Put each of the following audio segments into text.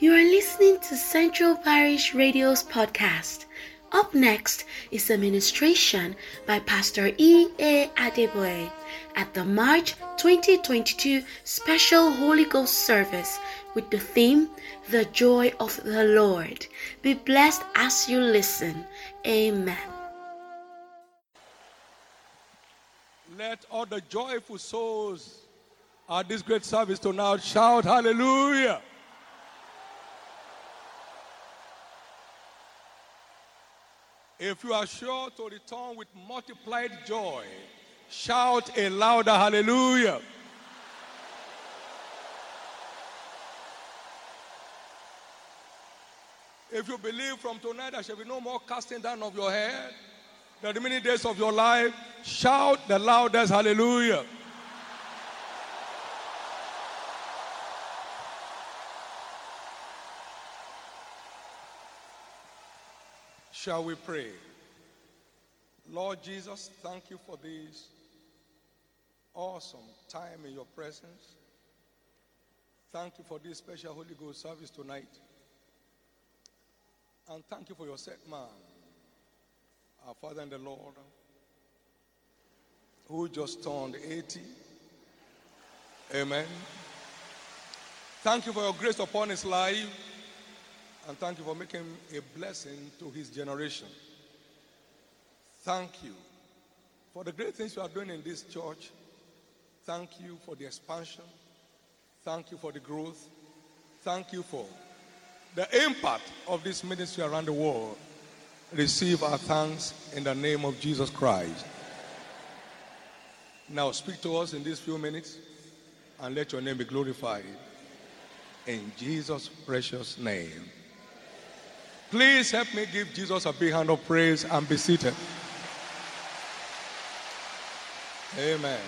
You are listening to Central Parish Radio's podcast. Up next is a ministration by Pastor E. A. Adeboye at the March 2022 Special Holy Ghost Service with the theme The Joy of the Lord. Be blessed as you listen. Amen. Let all the joyful souls at this great service tonight shout hallelujah. If you are sure to return with multiplied joy, shout a louder hallelujah. If you believe from tonight there shall be no more casting down of your head, the remaining days of your life, shout the loudest hallelujah. Shall we pray? Lord Jesus, thank you for this awesome time in your presence. Thank you for this special Holy Ghost service tonight. And thank you for your set man, our Father and the Lord, who just turned 80. Amen. Thank you for your grace upon his life. And thank you for making a blessing to his generation. Thank you for the great things you are doing in this church. Thank you for the expansion. Thank you for the growth. Thank you for the impact of this ministry around the world. Receive our thanks in the name of Jesus Christ. Now speak to us in these few minutes and let your name be glorified. In Jesus' precious name. Please help me give Jesus a big hand of praise and be seated. Amen.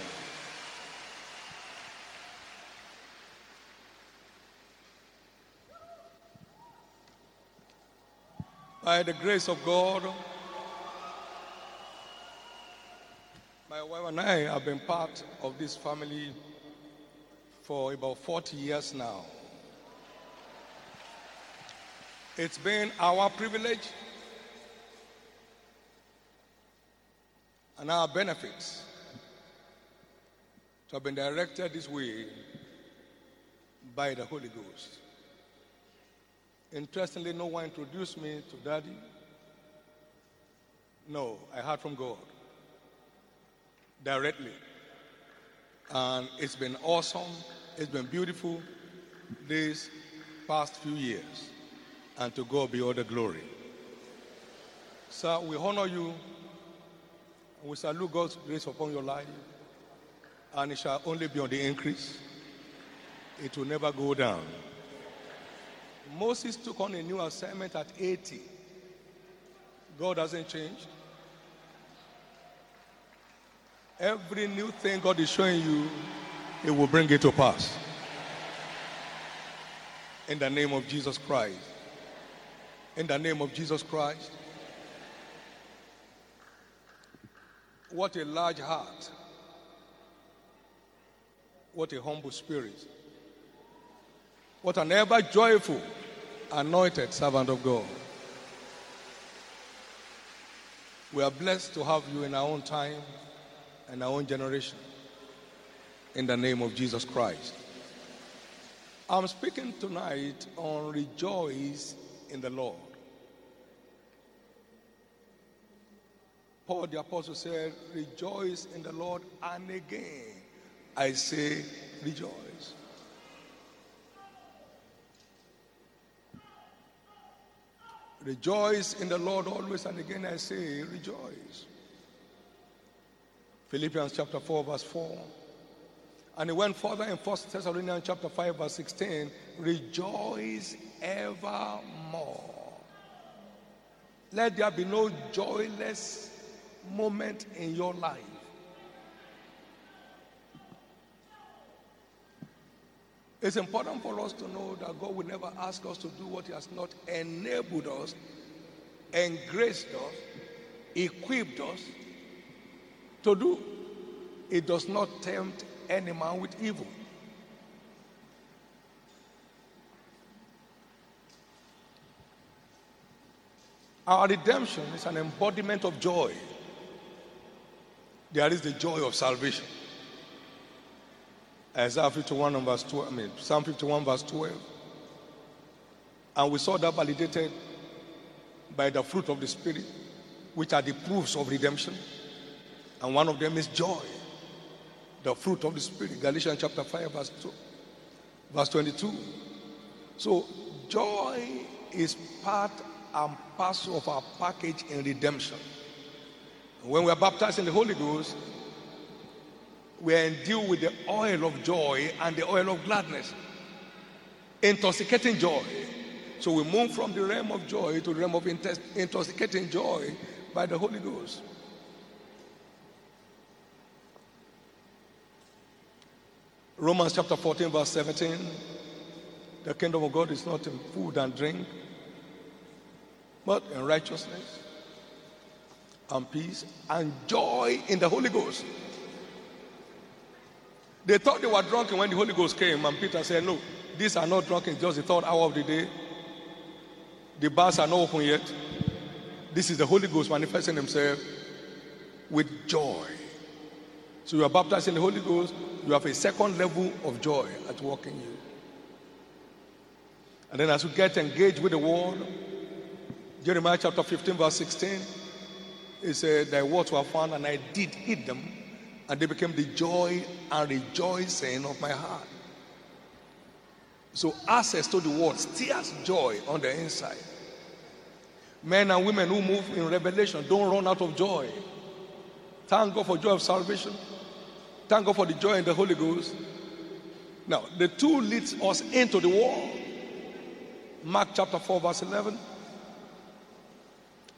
By the grace of God, my wife and I have been part of this family for about 40 years now. It's been our privilege and our benefits to have been directed this way by the Holy Ghost. Interestingly, no one introduced me to Daddy. No, I heard from God directly. And it's been awesome, it's been beautiful these past few years. And to God be all the glory. Sir, we honor you. We salute God's grace upon your life. And it shall only be on the increase. It will never go down. Moses took on a new assignment at 80. God hasn't changed. Every new thing God is showing you, He will bring it to pass. In the name of Jesus Christ. In the name of Jesus Christ. What a large heart. What a humble spirit. What an ever joyful, anointed servant of God. We are blessed to have you in our own time and our own generation. In the name of Jesus Christ. I'm speaking tonight on rejoice in the Lord. Paul the Apostle said, Rejoice in the Lord, and again I say, Rejoice. Rejoice in the Lord always, and again I say, Rejoice. Philippians chapter 4, verse 4. And he went further in 1 Thessalonians chapter 5, verse 16. Rejoice evermore. Let there be no joyless moment in your life. It's important for us to know that God will never ask us to do what He has not enabled us, engraced us, equipped us to do. It does not tempt any man with evil. Our redemption is an embodiment of joy. There is the joy of salvation. Isaiah 51 verse 12, I mean, Psalm 51 verse 12. And we saw that validated by the fruit of the Spirit, which are the proofs of redemption. And one of them is joy, the fruit of the Spirit. Galatians chapter 5, verse 2, verse 22. So, joy is part and parcel of our package in redemption. When we are baptized in the Holy Ghost, we are endued with the oil of joy and the oil of gladness, intoxicating joy. So we move from the realm of joy to the realm of intoxicating joy by the Holy Ghost. Romans chapter 14, verse 17. The kingdom of God is not in food and drink, but in righteousness and peace and joy in the Holy Ghost. They thought they were drunk when the Holy Ghost came, and Peter said, No, these are not drunk, it's just the third hour of the day. The bars are not open yet. This is the Holy Ghost manifesting himself with joy. So you are baptized in the Holy Ghost, you have a second level of joy at work in you. And then as you get engaged with the word, Jeremiah chapter 15, verse 16, it said, Thy words were found, and I did eat them, and they became the joy and rejoicing of my heart. So access to the word stirs joy on the inside. Men and women who move in revelation don't run out of joy. Thank God for joy of salvation. Thank God for the joy in the Holy Ghost. Now, the two leads us into the world. Mark chapter 4, verse 11.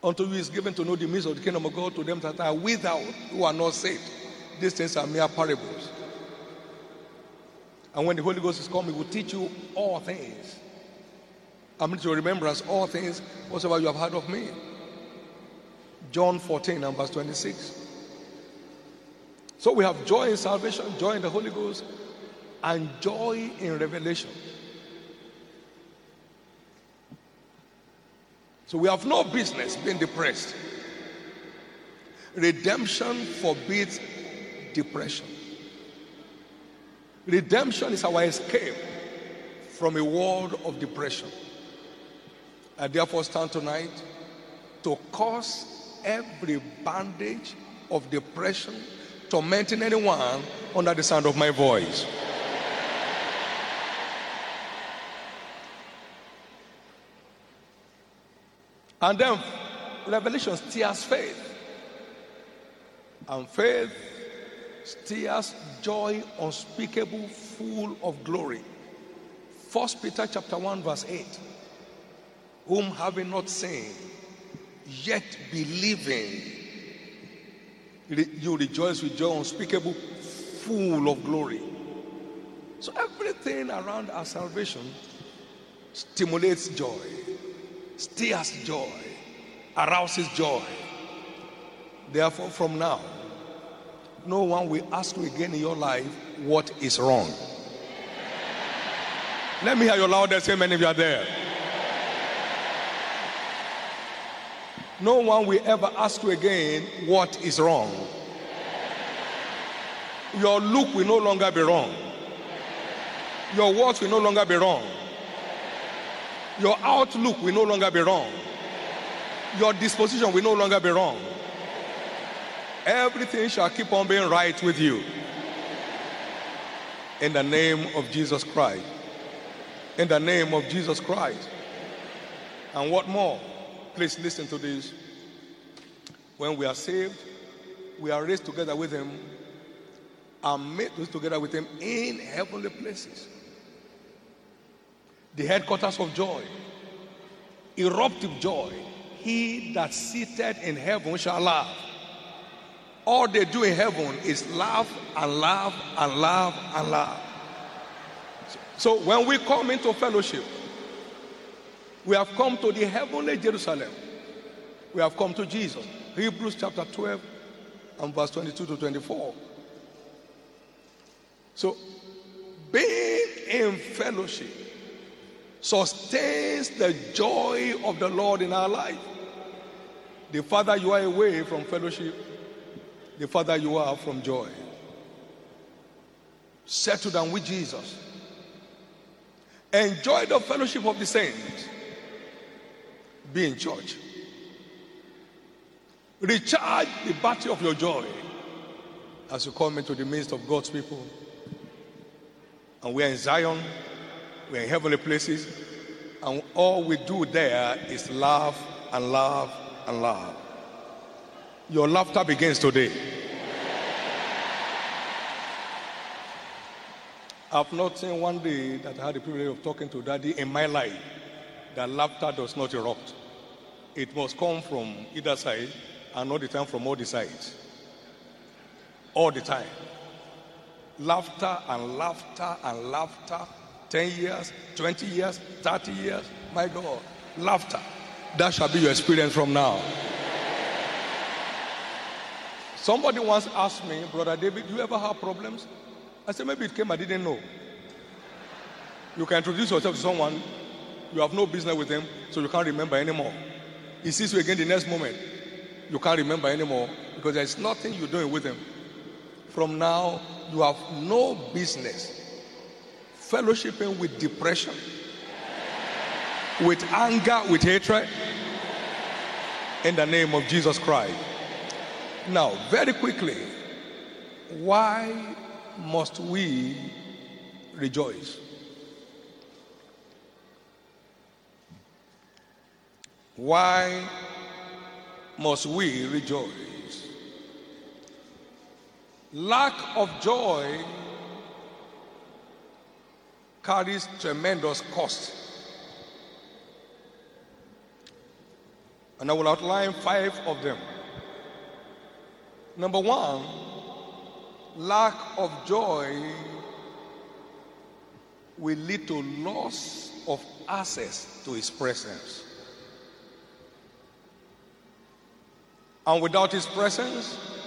Unto you is given to know the mystery of the kingdom of God to them that are without, who are not saved. These things are mere parables. And when the Holy Ghost is coming, he will teach you all things. I mean to remember remembrance all things whatsoever you have heard of me. John 14 and verse 26. So we have joy in salvation, joy in the Holy Ghost, and joy in revelation. So we have no business being depressed. Redemption forbids depression. Redemption is our escape from a world of depression. I therefore stand tonight to cause every bandage of depression tormenting anyone under the sound of my voice. And then Revelation stirs faith. And faith stirs joy unspeakable, full of glory. First Peter chapter 1, verse 8. Whom having not seen, yet believing, you rejoice with joy unspeakable, full of glory. So everything around our salvation stimulates joy stirs joy, arouses joy. Therefore, from now, no one will ask you again in your life what is wrong. Let me hear your loudest amen if you are there. No one will ever ask you again what is wrong. Your look will no longer be wrong. Your words will no longer be wrong. Your outlook will no longer be wrong. Your disposition will no longer be wrong. Everything shall keep on being right with you. In the name of Jesus Christ. In the name of Jesus Christ. And what more? Please listen to this. When we are saved, we are raised together with Him and made together with Him in heavenly places the headquarters of joy, eruptive joy. He that seated in heaven shall laugh. All they do in heaven is laugh and laugh and laugh and laugh. So when we come into fellowship, we have come to the heavenly Jerusalem. We have come to Jesus. Hebrews chapter 12 and verse 22 to 24. So, being in fellowship sustains the joy of the Lord in our life. The farther you are away from fellowship, the farther you are from joy. Settle down with Jesus. Enjoy the fellowship of the saints. Be in church. Recharge the battery of your joy as you come into the midst of God's people. And we are in Zion, we are in heavenly places, and all we do there is laugh and laugh and laugh. Your laughter begins today. I've not seen one day that I had the privilege of talking to daddy in my life that laughter does not erupt. It must come from either side and all the time from all the sides. All the time. Laughter and laughter and laughter. 10 years, 20 years, 30 years. My God. Laughter. That shall be your experience from now. Somebody once asked me, Brother David, do you ever have problems? I said, maybe it came, I didn't know. You can introduce yourself to someone, you have no business with them, so you can't remember anymore. He sees you again the next moment, you can't remember anymore because there's nothing you're doing with them. From now, you have no business fellowshipping with depression, with anger, with hatred, in the name of Jesus Christ. Now, very quickly, why must we rejoice? Why must we rejoice? Lack of joy carries tremendous cost. And I will outline five of them. Number one, lack of joy will lead to loss of access to his presence. And without his presence,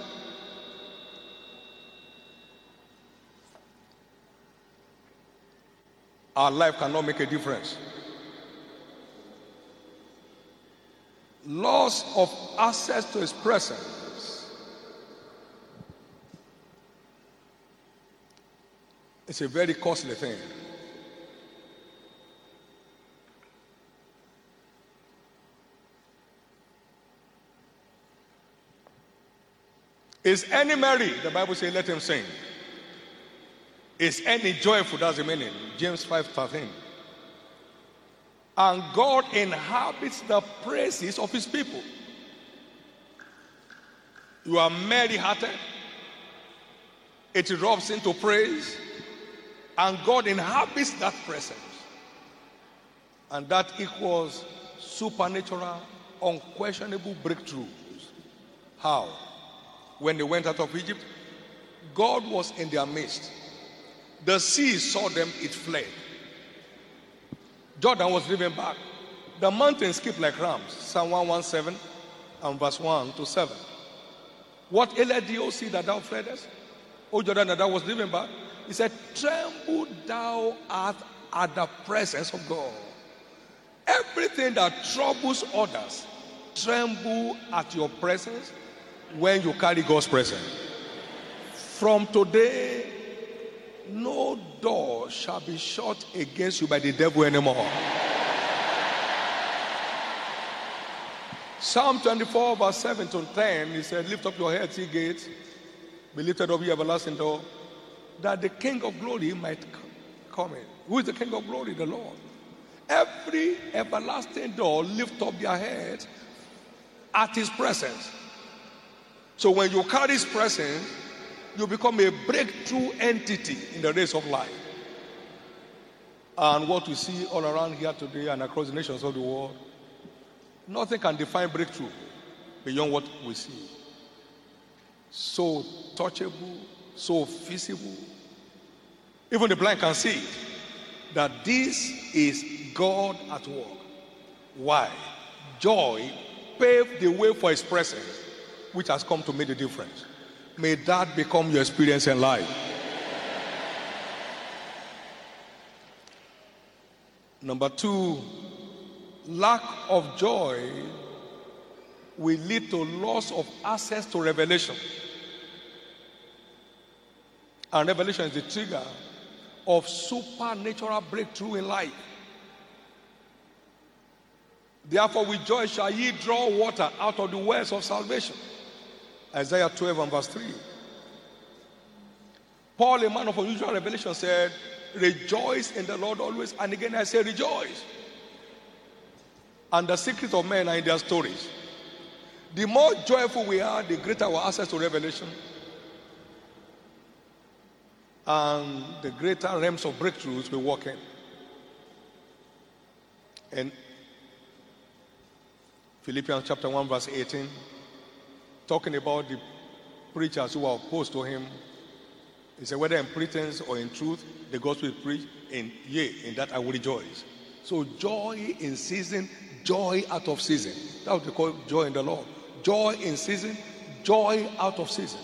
our life cannot make a difference. Loss of access to his presence It's a very costly thing. Is any merry? The Bible says, let him sing. Is any joyful? That's the meaning. James 5 13. And God inhabits the praises of his people. You are merry hearted, it erupts into praise, and God inhabits that presence. And that equals supernatural, unquestionable breakthroughs. How? When they went out of Egypt, God was in their midst. The sea saw them, it fled. Jordan was driven back. The mountains skipped like rams. Psalm 117 and verse 1 to 7. What ailed thee, O sea, that thou fleddest? O Jordan, that thou was driven back? He said, Tremble thou art at the presence of God. Everything that troubles others, tremble at your presence when you carry God's presence. From today, no door shall be shut against you by the devil anymore. Psalm 24, verse 7 to 10, he said, Lift up your heads, ye gates, be lifted up, ye everlasting door, that the King of glory might come in. Who is the King of glory? The Lord. Every everlasting door lift up their heads at his presence. So when you carry his presence, you become a breakthrough entity in the race of life. And what we see all around here today and across the nations of the world, nothing can define breakthrough beyond what we see. So touchable, so visible. Even the blind can see that this is God at work. Why? Joy paved the way for his presence, which has come to make the difference. May that become your experience in life. Number two, lack of joy will lead to loss of access to revelation. And revelation is the trigger of supernatural breakthrough in life. Therefore, with joy shall ye draw water out of the wells of salvation. Isaiah 12 and verse 3. Paul, a man of unusual revelation, said, Rejoice in the Lord always. And again, I say, Rejoice. And the secret of men are in their stories. The more joyful we are, the greater our access to revelation. And the greater realms of breakthroughs we walk in. And Philippians chapter 1, verse 18, talking about the preachers who are opposed to him. He said, whether in pretense or in truth, the gospel is preached, and yea, in that I will rejoice. So joy in season, joy out of season. That what they call joy in the Lord. Joy in season, joy out of season.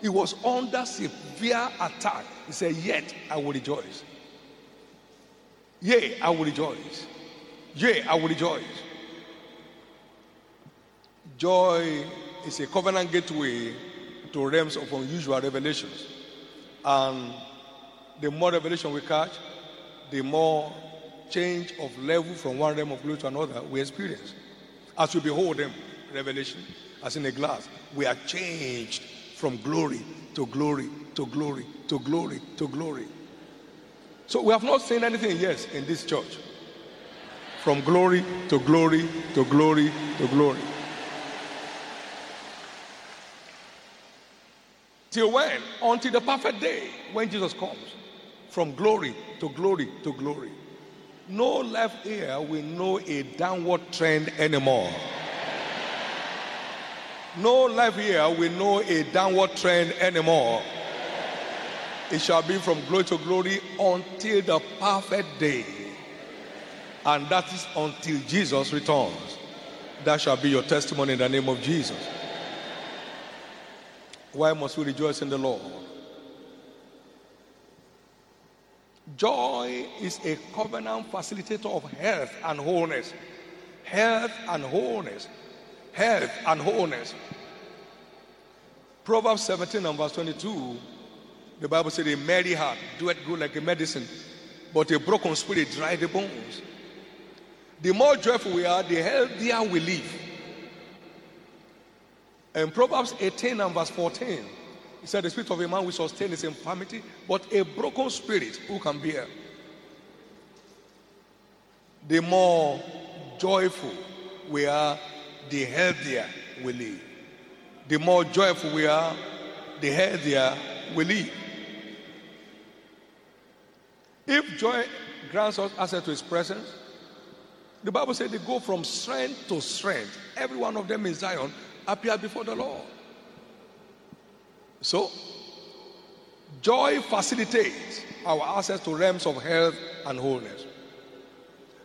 He was under severe attack. He said, Yet I will rejoice. Yea, I will rejoice. Yea, I will rejoice. Joy is a covenant gateway to realms of unusual revelations. And the more revelation we catch, the more change of level from one realm of glory to another we experience. As we behold them, revelation, as in a glass, we are changed from glory to glory to glory to glory to glory. So we have not seen anything yet in this church. From glory to glory to glory to glory. Till when? Until the perfect day when Jesus comes. From glory to glory to glory. No left ear will know a downward trend anymore. No left ear will know a downward trend anymore. It shall be from glory to glory until the perfect day. And that is until Jesus returns. That shall be your testimony in the name of Jesus. Why must we rejoice in the Lord? Joy is a covenant facilitator of health and wholeness. Health and wholeness. Health and wholeness. Proverbs 17 and verse 22, the Bible said, A merry heart doeth good like a medicine, but a broken spirit dry the bones. The more joyful we are, the healthier we live. In Proverbs 18 and verse 14, he said, The spirit of a man will sustain his infirmity, but a broken spirit who can bear? The more joyful we are, the healthier we live. The more joyful we are, the healthier we live. If joy grants us access to his presence, the Bible says they go from strength to strength. Every one of them in Zion appear before the Lord. So, joy facilitates our access to realms of health and wholeness.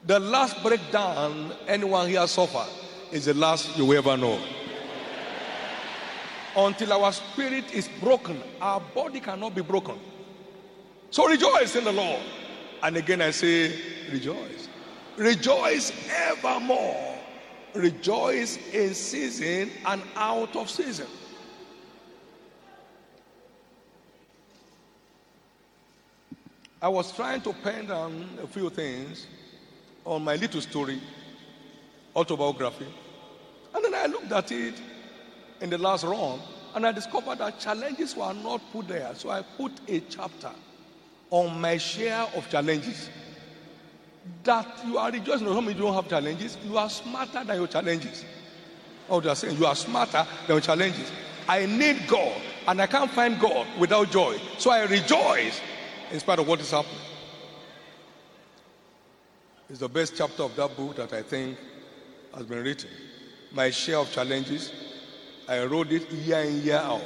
The last breakdown anyone here suffered is the last you ever know. Until our spirit is broken, our body cannot be broken. So rejoice in the Lord. And again, I say, rejoice. Rejoice evermore. Rejoice in season and out of season. I was trying to pen down a few things on my little story, autobiography. And then I looked at it in the last run and I discovered that challenges were not put there. So I put a chapter on my share of challenges. That you are rejoicing home you don't have challenges. You are smarter than your challenges. Oh, they are saying you are smarter than your challenges. I need God and I can't find God without joy. So I rejoice in spite of what is happening. It's the best chapter of that book that I think has been written. My share of challenges. I wrote it year in, year out.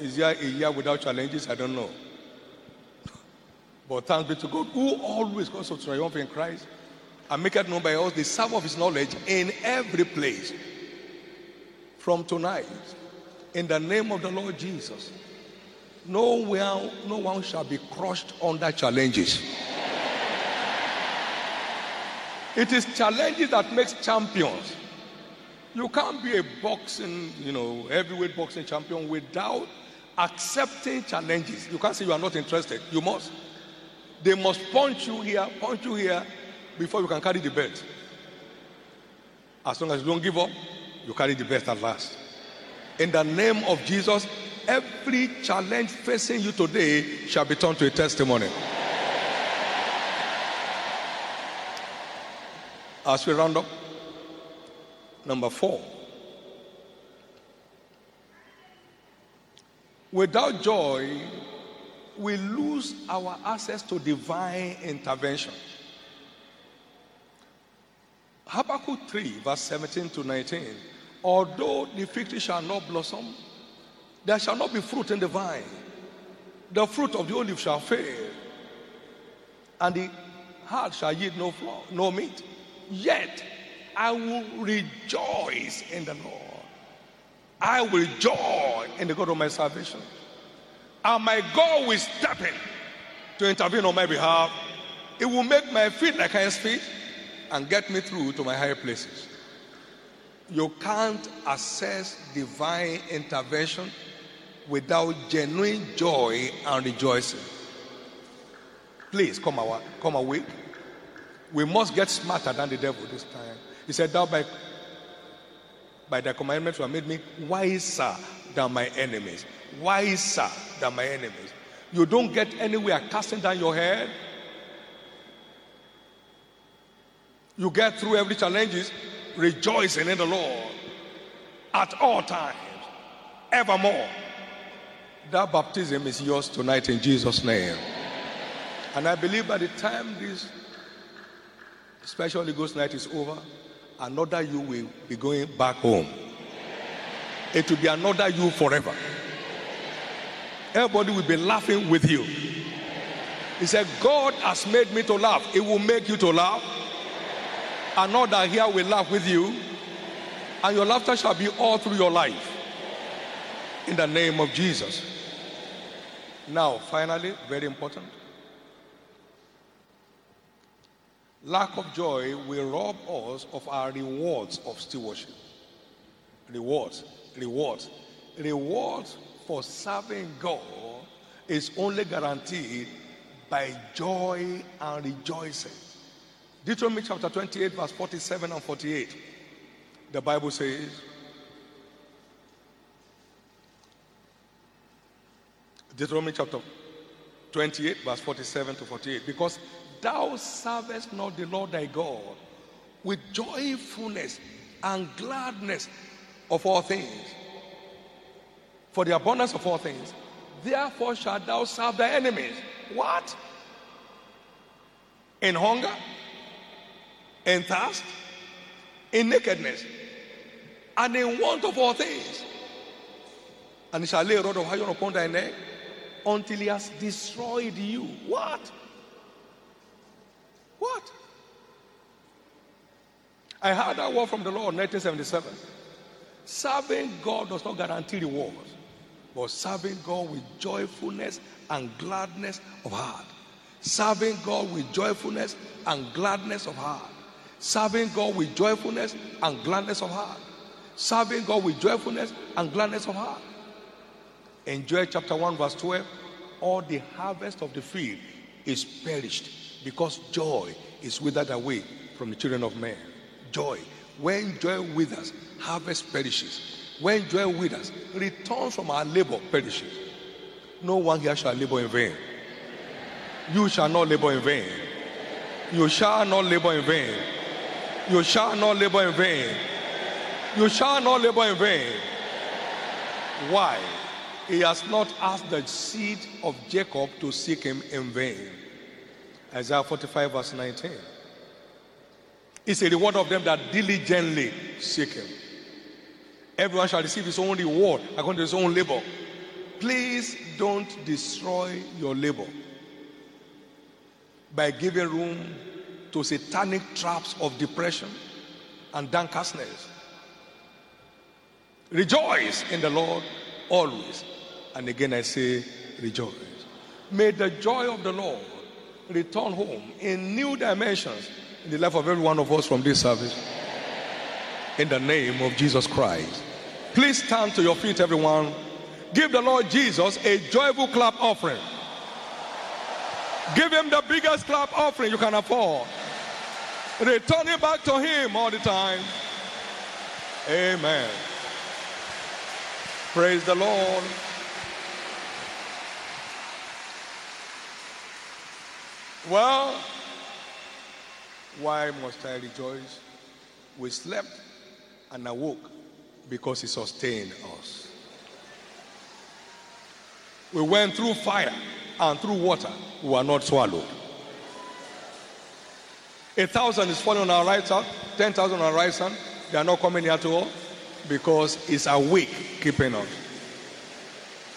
Is there a year without challenges? I don't know. But thanks be to God, who always goes to triumph in Christ and make it known by us the sum of his knowledge in every place. From tonight, in the name of the Lord Jesus, no one, no one shall be crushed under challenges. It is challenges that makes champions. You can't be a boxing, you know, heavyweight boxing champion without accepting challenges. You can't say you are not interested. You must. They must punch you here, punch you here before you can carry the belt. As long as you don't give up, you carry the belt at last. In the name of Jesus, every challenge facing you today shall be turned to a testimony. As we round up, number four. Without joy, we lose our access to divine intervention. Habakkuk 3, verse 17 to 19. Although the fig tree shall not blossom, there shall not be fruit in the vine. The fruit of the olive shall fail, and the heart shall yield no, flour, no meat. Yet I will rejoice in the Lord. I will joy in the God of my salvation. And my God will step in to intervene on my behalf. It will make my feet like hinds feet and get me through to my higher places. You can't assess divine intervention without genuine joy and rejoicing. Please come, away, come awake. We must get smarter than the devil this time. He said, Thou by, by thy commandments you have made me wiser than my enemies. Wiser than my enemies. You don't get anywhere casting down your head. You get through every challenges rejoicing in the Lord at all times, evermore. That baptism is yours tonight in Jesus' name. And I believe by the time this special Holy Ghost night is over, another you will be going back home. It will be another you forever. Everybody will be laughing with you. He said, God has made me to laugh. It will make you to laugh And all that here will laugh with you, and your laughter shall be all through your life. In the name of Jesus. Now, finally, very important. Lack of joy will rob us of our rewards of stewardship. Rewards, rewards, rewards for serving God is only guaranteed by joy and rejoicing. Deuteronomy chapter 28, verse 47 and 48. The Bible says, Deuteronomy chapter 28, verse 47 to 48. Because thou servest not the Lord thy God with joyfulness and gladness of all things, for the abundance of all things. Therefore shalt thou serve thy enemies. What? In hunger? in thirst, in nakedness, and in want of all things. And he shall lay a rod of iron upon thy neck until he has destroyed you. What? What? I heard that word from the Lord in 1977. Serving God does not guarantee rewards, but serving God with joyfulness and gladness of heart. Serving God with joyfulness and gladness of heart. Serving God with joyfulness and gladness of heart. Serving God with joyfulness and gladness of heart. In Joel chapter 1, verse 12, all the harvest of the field is perished because joy is withered away from the children of men. Joy. When joy withers, harvest perishes. When joy us, returns from our labor perishes. No one here shall labor in vain. You shall not labor in vain. You shall not labor in vain. You shall not labor in vain. You shall not labor in vain. Why? He has not asked the seed of Jacob to seek him in vain. Isaiah 45, verse 19. It's a reward of them that diligently seek him. Everyone shall receive his own reward according to his own labor. Please don't destroy your labor by giving room to satanic traps of depression and downcastness. Rejoice in the Lord always. And again, I say, rejoice. May the joy of the Lord return home in new dimensions in the life of every one of us from this service. in the name of Jesus Christ. Please stand to your feet, everyone. Give the Lord Jesus a joyful clap offering. Give him the biggest clap offering you can afford. Return it back to him all the time. Amen. Praise the Lord. Well, why must I rejoice? We slept and awoke because He sustained us. We went through fire and through water, we were not swallowed. A thousand is falling on our right side, ten thousand on our right side. They are not coming here to us because it's awake keeping us.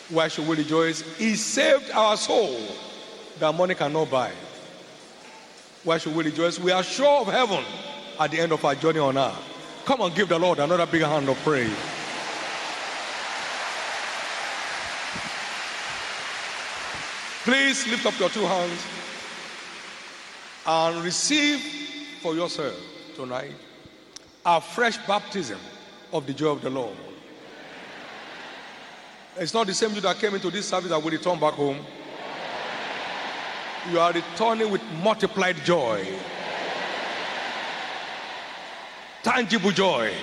Why should we rejoice? He saved our soul that money cannot buy. Why should we rejoice? We are sure of heaven at the end of our journey on earth. Come on, give the Lord another big hand of praise. Please lift up your two hands and receive for yourself tonight a fresh baptism of the joy of the Lord. It's not the same you that came into this service that will return back home. You are returning with multiplied joy, tangible joy,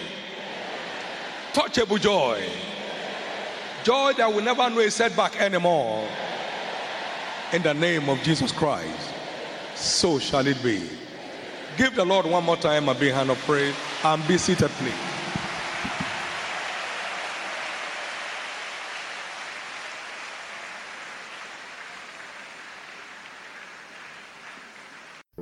touchable joy, joy that will never know a setback anymore. In the name of Jesus Christ, so shall it be. Give the Lord one more time a big hand of praise and be seated, please.